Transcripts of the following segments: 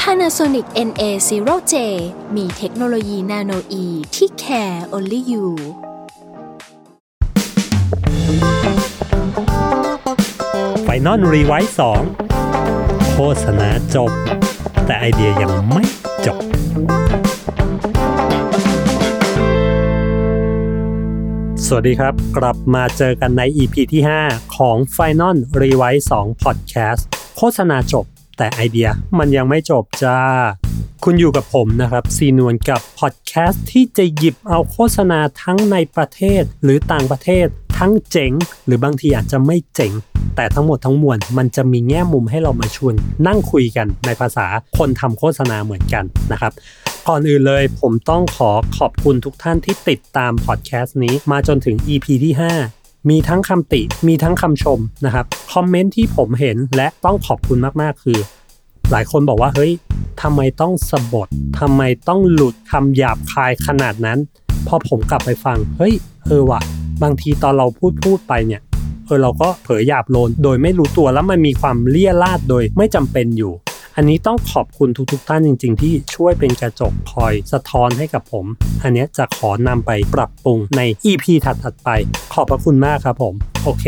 Panasonic NA0J มีเทคโนโลยี nanoe ที่ care only you Final Revise สองโฆษณาจบ แต่ไอเดียยังไม่จบ สวัสดีครับ กลับมาเจอกันใน EP ที่ 5 ของ Final r e w i s e 2 Podcast โฆษณาจบ แต่ไอเดียมันยังไม่จบจ้า คุณอยู่กับผมนะครับซีนวลกับพอดแคสต์ที่จะหยิบเอาโฆษณาทั้งในประเทศหรือต่างประเทศ ทั้งเจ๋ง หรือบางทีอาจจะไม่เจ๋ง แต่ทั้งหมดทั้งมวลมันจะมีแง่มุมให้เรามาชวนนั่งคุยกันในภาษาคนทำโฆษณาเหมือนกันนะครับก่อนอื่นเลยผมต้องขอขอบคุณทุกท่านที่ติดตามพอดแคสต์นี้มาจนถึง EP ที่ 5 มีทั้งคำติ มีทั้งคำชมนะครับ คอมเมนต์ที่ผมเห็นและต้องขอบคุณมากๆ คือ หลายคนบอกว่า เฮ้ยทำไมต้องสะบดทำไมต้องหลุดคำหยาบคายขนาดนั้น พอผมกลับไปฟัง เฮ้ย เออว่ะ บางทีตอนเราพูดพูดไปเนี่ย เออเราก็เผยหยาบโลน โดยไม่รู้ตัวแล้วมันมีความเลี่ยราดโดยไม่จำเป็นอยู่ อันนี้ต้องขอบคุณทุกๆท่านจริง ๆ ที่ช่วยเป็นกระจกคอยสะท้อนให้กับผม อันนี้จะขอนำไปปรับปรุงใน EP ถัดๆไป ขอบพระคุณมากครับผม โอเค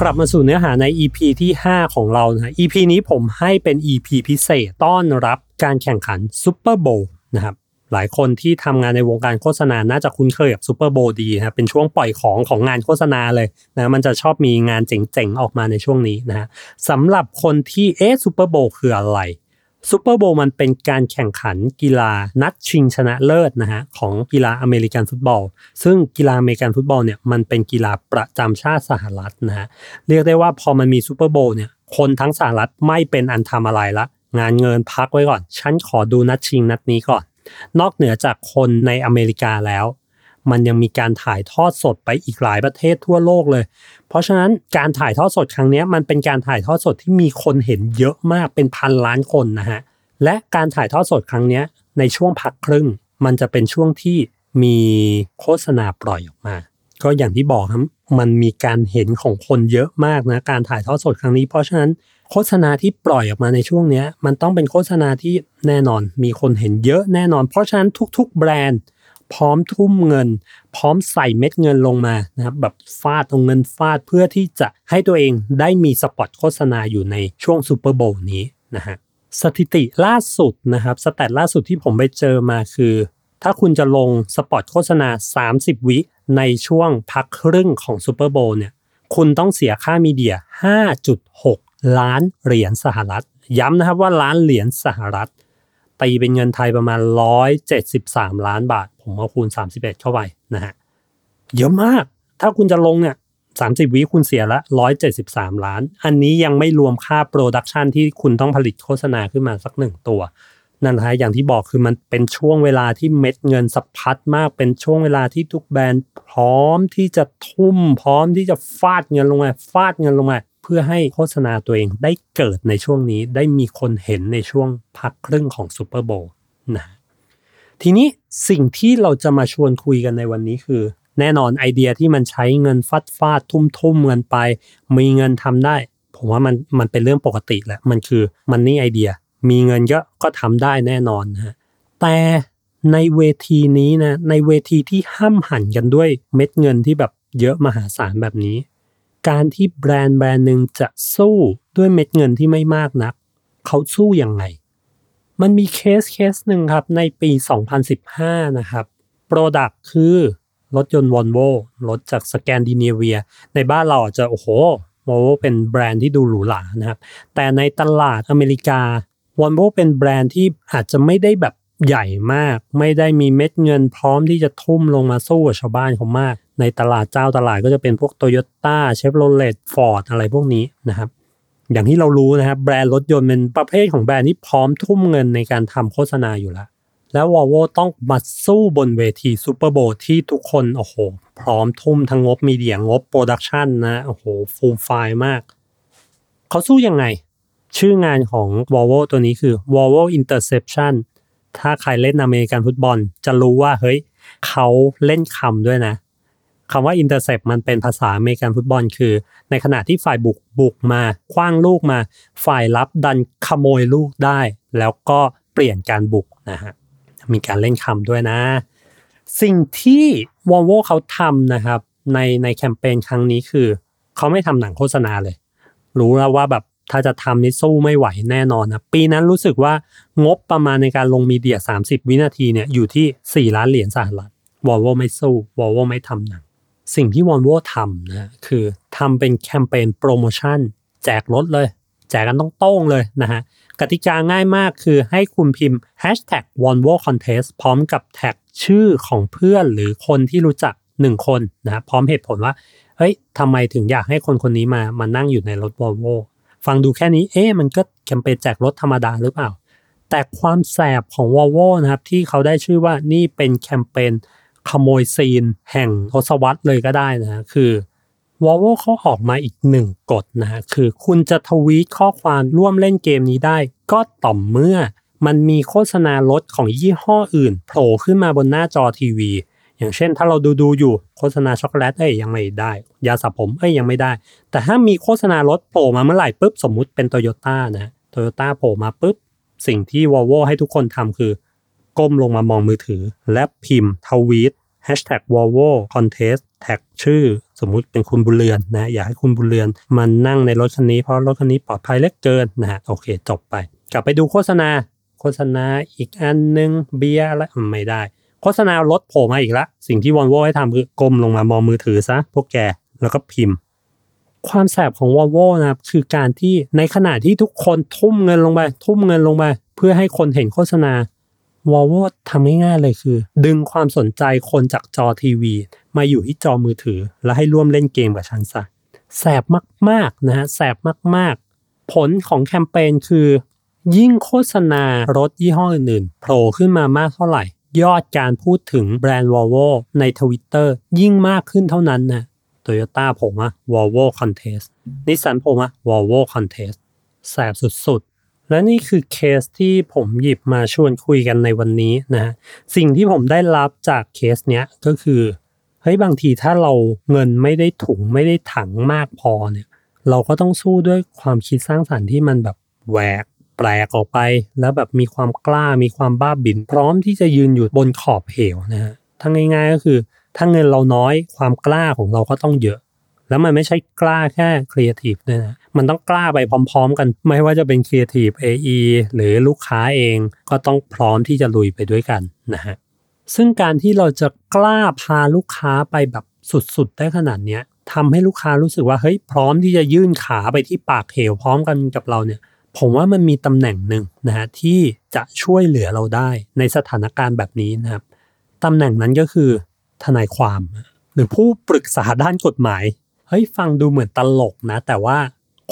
กลับมาสู่เนื้อหาใน EP ที่ 5 ของเรานะ EP นี้ผมให้เป็น EP พิเศษต้อนรับการแข่งขัน Super Bowl นะครับหลายคนที่ทำงานในวงการโฆษณา น่าจะคุ้นเคยกับ Super Bowl ดีนะครับเป็นช่วงปล่อยของของงานโฆษณาเลยนะมันจะชอบมีงานเจ๋งๆ ออกมาในช่วงนี้นะฮะสำหรับคนที่เอ๊ะ Super Bowl คืออะไร Super Bowl มันเป็นการแข่งขันกีฬานัดชิงชนะเลิศนะฮะของกีฬาอเมริกันฟุตบอล ซึ่งกีฬาอเมริกันฟุตบอลเนี่ยมันเป็นกีฬาประจำชาติสหรัฐนะฮะเรียกได้ว่าพอมันมี Super Bowl เนี่ยคนทั้งสหรัฐไม่เป็นอันทำอะไรละ งานเงินพักไว้ก่อน ฉันขอดูนัดชิงนัดนี้ก่อน นอกเหนือจากคนในอเมริกาแล้ว มันยังมีการถ่ายทอดสดไปอีกหลายประเทศทั่วโลกเลย เพราะฉะนั้นการถ่ายทอดสดครั้งนี้มันเป็นการถ่ายทอดสดที่มีคนเห็นเยอะมากเป็นพันล้านคนนะฮะและการถ่ายทอดสดครั้งนี้ในช่วงพักครึ่ง มันจะเป็นช่วงที่มีโฆษณาปล่อยออกมา ก็อย่างที่บอกครับมันมีการเห็นของคนเยอะมากนะการถ่ายทอดสดครั้งนี้ เพราะฉะนั้นโฆษณาที่ปล่อยออกมาในช่วงนี้มันต้องเป็นโฆษณาที่แน่นอนมีคนเห็นเยอะแน่นอน เพราะฉะนั้นทุก ๆ แบรนด์ พร้อมทุ่มเงิน พร้อมใส่เม็ดเงินลงมานะครับแบบฟาดตรงเงินฟาดเพื่อที่จะให้ตัวเองได้มีสปอตโฆษณาอยู่ในช่วง Super Bowl นี้นะฮะสถิติล่าสุดนะครับ stat ล่าสุดที่ผมไปเจอมาคือ ถ้าคุณจะลงสปอตโฆษณา 30 วิในช่วงพักครึ่งของ Super Bowl เนี่ยคุณต้องเสียค่า media 5.6 ล้านเหรียญสหรัฐ ย้ำนะครับว่าล้านเหรียญสหรัฐ ตีเป็นเงินไทยประมาณ 173 ล้านบาท ผมเอาคูณ 31 เข้าไปนะฮะเยอะมาก ถ้าคุณจะลงเนี่ย30 วิคุณเสียละ 173 ล้าน อันนี้ยังไม่รวมค่า production ที่คุณต้องผลิตโฆษณาขึ้นมาสักหนึ่งตัว นั่นแหละอย่างที่บอกคือมันเป็นช่วงเวลาที่เม็ดเงินสะพัดมาก เป็นช่วงเวลาที่ทุกแบรนด์พร้อมที่จะทุ่ม พร้อมที่จะฟาดเงินลงมา ฟาดเงินลงมา เพื่อให้โฆษณาตัวเองได้เกิดในช่วงนี้ได้มีคนเห็นในช่วงพักครึ่งของ Super Bowlนะทีนี้สิ่งที่เราจะมาชวนคุยกันในวันนี้คือ แน่นอนไอเดียที่มันใช้เงินฟาดฟาดทุ่มทุ่มเงินไป มีเงินทำได้ ผมว่ามันมันเป็นเรื่องปกติแหละมันคือมันนี่ไอเดีย มีเงินเยอะก็ทำได้แน่นอนนะฮะแต่ในเวทีนี้นะในเวทีที่ห้ามหันกันด้วยเม็ดเงินที่แบบเยอะมหาศาลแบบนี้ การที่แบรนด์แบรนด์หนึ่งจะสู้ด้วยเม็ดเงินที่ไม่มากนัก เขาสู้ยังไง มันมีเคสเคสหนึ่งครับในปี 2015 นะครับ product คือรถยนต์วอลโวรถจากสแกนดิเนเวีย ในบ้านเราอาจจะโอ้โหวอลโวเป็นแบรนด์ที่ดูหรูหรานะครับ แต่ในตลาดอเมริกาวอลโวเป็นแบรนด์ที่อาจจะไม่ได้แบบ ใหญ่มาก ไม่ได้มีเม็ดเงินพร้อมที่จะทุ่มลงมาสู้กับชาวบ้านเขามาก ในตลาดเจ้าตลาดก็จะเป็นพวก Toyota Chevrolet Ford อะไรพวกนี้นะครับอย่างที่เรารู้นะครับแบรนด์รถยนต์เป็นประเภทของแบรนด์ที่พร้อมทุ่มเงินในการทำโฆษณาอยู่แล้ว แล้ววอลโวต้องมาสู้บนเวที Super Bowl ที่ทุกคนโอ้โห พร้อมทุ่มทั้งงบ media งบ production นะโอ้โหฟู่ฟ่ามาก เขาสู้ยังไง ชื่องานของ Volvo ตัวนี้คือ Volvo Interception ถ้าใครเล่นอเมริกันฟุตบอล จะรู้ว่าเฮ้ยเขาเล่นคำด้วยนะคำว่า intercept มันเป็นภาษาอเมริกันฟุตบอลคือ ในขณะที่ฝ่ายบุกบุกมาคว้างลูกมา ฝ่ายรับดันขโมยลูกได้ แล้วก็เปลี่ยนการบุกนะฮะมีการเล่นคำด้วยนะ สิ่งที่ Volvo เขาทำนะครับในในแคมเปญครั้งนี้คือ เขาไม่ทำหนังโฆษณาเลย รู้แล้วว่าแบบ ถ้าจะทำนี่สู้ไม่ไหวแน่นอนนะปีนั้นรู้สึกว่างบประมาณในการลงมีเดีย 30 วินาทีเนี่ยอยู่ที่ 4 ล้านเหรียญสหรัฐวอลโวไม่สู้วอลโวไม่ทำหนังสิ่งที่วอลโวทำนะคือทำเป็นแคมเปญโปรโมชั่น แจกรถเลย แจกกันโต้งโต้งเลยนะฮะกติกาง่ายมากคือให้คุณพิมพ์ hashtag Volvo Contest พร้อมกับแท็กชื่อของเพื่อนหรือคนที่รู้จักหนึ่งคนนะพร้อมเหตุผลว่าเฮ้ยทำไมถึงอยากให้คนคนนี้มามานั่งอยู่ในรถ Volvo ฟังดูแค่นี้เอ๊ะมันก็แคมเปญแจกรถธรรมดาหรือเปล่า แต่ความแสบของ Volvo นะครับที่เขาได้ชื่อว่านี่เป็นแคมเปญขโมยซีนแห่งทศวรรษเลยก็ได้นะคือ Volvo เขาออกมาอีกหนึ่งกฎนะฮะคือคุณจะทวีตข้อความร่วมเล่นเกมนี้ได้ ก็ต่อมเมื่อมันมีโฆษณารถของยี่ห้ออื่นโผล่ขึ้นมาบนหน้าจอทีวี อย่างเช่น ถ้าเราดูดูอยู่โฆษณาช็อกโกแลตเอ้ยยังไม่ได้ ยาสระผมเอ้ยยังไม่ได้ แต่ถ้ามีโฆษณารถโผล่มาเมื่อไหร่ปุ๊บสมมุติเป็นโตโยต้านะโตโยต้าโผล่มาปุ๊บสิ่งที่ Volvo ให้ทุกคนทำคือ ก้มลงมามองมือถือ และพิมพ์ทวีต hashtag Volvo contest แท็กชื่อ สมมุติเป็นคุณบุญเรือนนะอยากให้คุณบุญเรือนมันนั่งในรถคันนี้เพราะรถคันนี้ปลอดภัยเหลือเกินนะฮะโอเคจบไป กลับไปดูโฆษณา โฆษณาอีกอันหนึ่งเบียร์อะไรไม่รู้ โฆษณารถโผล่มาอีกละ สิ่งที่วอลโวให้ทำคือก้มลงมามองมือถือซะ พวกแก แล้วก็พิมพ์ ความแสบของวอลโวนะครับคือการที่ในขณะที่ทุกคนทุ่มเงินลงไป ทุ่มเงินลงไป เพื่อให้คนเห็นโฆษณาวอลโวทำง่ายๆเลยคือ ดึงความสนใจคนจากจอทีวี มาอยู่ที่จอมือถือ แล้วให้ร่วมเล่นเกมกับฉันซะแสบมากๆนะฮะแสบมากๆ ผลของแคมเปญคือ ยิ่งโฆษณารถยี่ห้ออื่นๆโผล่ขึ้นมามากเท่าไหร่ ยอดการพูดถึงแบรนด์ Volvo ในทวิตเตอร์ยิ่งมากขึ้นเท่านั้นนะโตโยต้าผมอะ Volvo Contest นิสสันผมอะ Volvo Contest แสบสุดๆ และนี่คือเคสที่ผมหยิบมาชวนคุยกันในวันนี้นะฮะสิ่งที่ผมได้รับจากเคสเนี้ยก็คือเฮ้ยบางทีถ้าเราเงินไม่ได้ถุงไม่ได้ถังมากพอเนี่ย เราก็ต้องสู้ด้วยความคิดสร้างสรรค์ที่มันแบบแหวก แปลกออกไป แล้วแบบมีความกล้ามีความบ้าบิ่นพร้อมที่จะยืนอยู่บนขอบเหวนะฮะทั้งง่าย ๆ ก็คือถ้าเงินเราน้อยความกล้าของเราก็ต้องเยอะ แล้วมันไม่ใช่กล้าแค่ครีเอทีฟด้วยนะมันต้องกล้าไปพร้อม ๆ กัน ไม่ว่าจะเป็นครีเอทีฟ AE หรือลูกค้าเองก็ต้องพร้อมที่จะลุยไปด้วยกันนะฮะซึ่งการที่เราจะกล้าพาลูกค้าไปแบบสุดๆ ได้ขนาดเนี้ยทำให้ลูกค้ารู้สึกว่าเฮ้ยพร้อมที่จะยื่นขาไปที่ปากเหวพร้อมกันกับเราเนี่ย ผมว่ามันมีตำแหน่งหนึ่งนะฮะที่จะช่วยเหลือเราได้ในสถานการณ์แบบนี้นะครับตำแหน่งนั้นก็คือทนายความ หรือผู้ปรึกษาด้านกฎหมายเฮ้ยฟังดูเหมือนตลกนะ แต่ว่า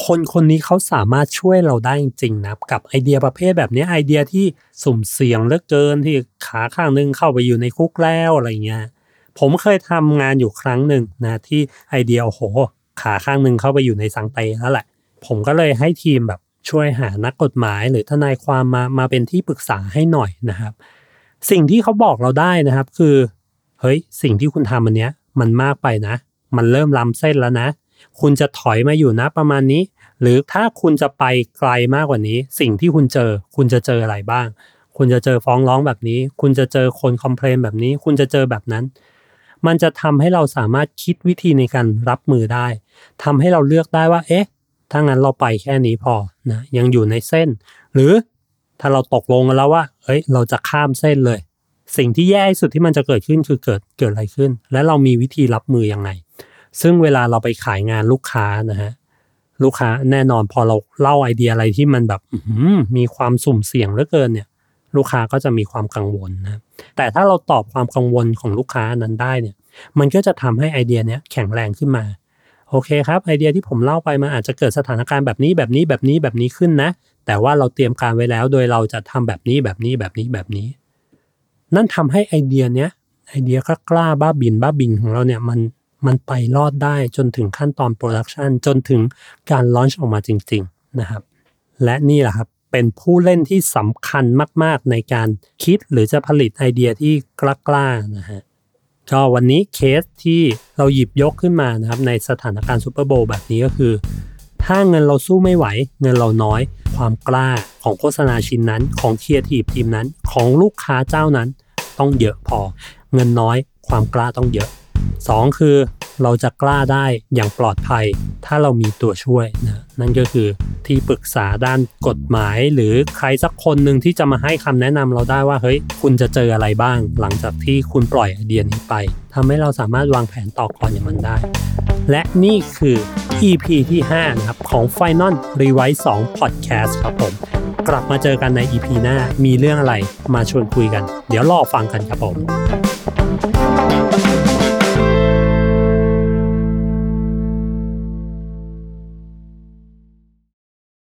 คนคนนี้เขาสามารถช่วยเราได้จริงๆนะกับไอเดียประเภทแบบนี้ไอเดียที่สุ่มเสี่ยงเหลือเกินที่ขาข้างนึงเข้าไปอยู่ในคุกแล้วอะไรเงี้ยผมเคยทำงานอยู่ครั้งหนึ่งนะที่ไอเดียโอ้โห ขาข้างนึงเข้าไปอยู่ในสังเตแล้วแหละ ผมก็เลยให้ทีมแบบ ช่วยหานักกฎหมายหรือทนายความมามาเป็นที่ปรึกษาให้หน่อยนะครับ สิ่งที่เขาบอกเราได้นะครับคือเฮ้ยสิ่งที่คุณทำอันเนี้ยมันมากไปนะ มันเริ่มล้ำเส้นแล้วนะ คุณจะถอยมาอยู่นะประมาณนี้ หรือถ้าคุณจะไปไกลมากกว่านี้ สิ่งที่คุณเจอ คุณจะเจออะไรบ้าง คุณจะเจอฟ้องร้องแบบนี้ คุณจะเจอคนคอมเพลนแบบนี้ คุณจะเจอแบบนั้น มันจะทำให้เราสามารถคิดวิธีในการรับมือได้ทำให้เราเลือกได้ว่า เอ๊ะ ถ้างั้นเราไปแค่นี้พอนะยังอยู่ในเส้น หรือถ้าเราตกลงกันแล้วว่าเฮ้ยเราจะข้ามเส้นเลย สิ่งที่แย่ที่สุดที่มันจะเกิดขึ้นคือเกิดเกิดอะไรขึ้น และเรามีวิธีรับมือยังไง ซึ่งเวลาเราไปขายงานลูกค้านะฮะลูกค้าแน่นอนพอเราเล่าไอเดียอะไรที่มันแบบมีความสุ่มเสี่ยงเหลือเกินเนี่ยลูกค้าก็จะมีความกังวลนะแต่ถ้าเราตอบความกังวลของลูกค้านั้นได้เนี่ยมันก็จะทำให้ไอเดียเนี้ยแข็งแรงขึ้นมา โอเคครับไอเดียที่ผมเล่าไปมันอาจจะเกิดสถานการณ์แบบนี้แบบนี้แบบนี้แบบนี้ขึ้นนะ แต่ว่าเราเตรียมการไว้แล้ว โดยเราจะทำแบบนี้แบบนี้แบบนี้แบบนี้ นั่นทำให้ไอเดียเนี้ยไอเดียกล้าบ้าบินบ้าบินของเราเนี่ยมันมันไปรอดได้จนถึงขั้นตอน production จนถึงการ launch ออกมาจริง ๆนะครับ และนี่แหละครับเป็นผู้เล่นที่สำคัญมาก ๆ ในการคิดหรือจะผลิตไอเดียที่กล้าๆนะฮะ ก็วันนี้เคสที่เราหยิบยกขึ้นมานะครับในสถานการณ์ Super Bowl แบบนี้ก็คือ ถ้าเงินเราสู้ไม่ไหว เงินเราน้อย ความกล้าของโฆษณาชิ้นนั้น ของเคียร์ทีฟทีมนั้น ของลูกค้าเจ้านั้น ต้องเยอะพอ เงินน้อย ความกล้าต้องเยอะ 2 คือ เราจะกล้าได้อย่างปลอดภัย ถ้าเรามีตัวช่วยนะนั่นก็คือที่ปรึกษาด้านกฎหมาย หรือใครสักคนหนึ่งที่จะมาให้คำแนะนำเราได้ว่าเฮ้ยคุณจะเจออะไรบ้าง หลังจากที่คุณปล่อยไอเดียนี้ไปทำให้เราสามารถวางแผนต่อก่อนอย่างมันได้ และนี่คือ EP ที่5นะครับของ Final Rewise 2 Podcast ครับผม กลับมาเจอกันใน EP หน้ามีเรื่องอะไรมาชวนคุยกัน เดี๋ยวรอฟังกันครับผม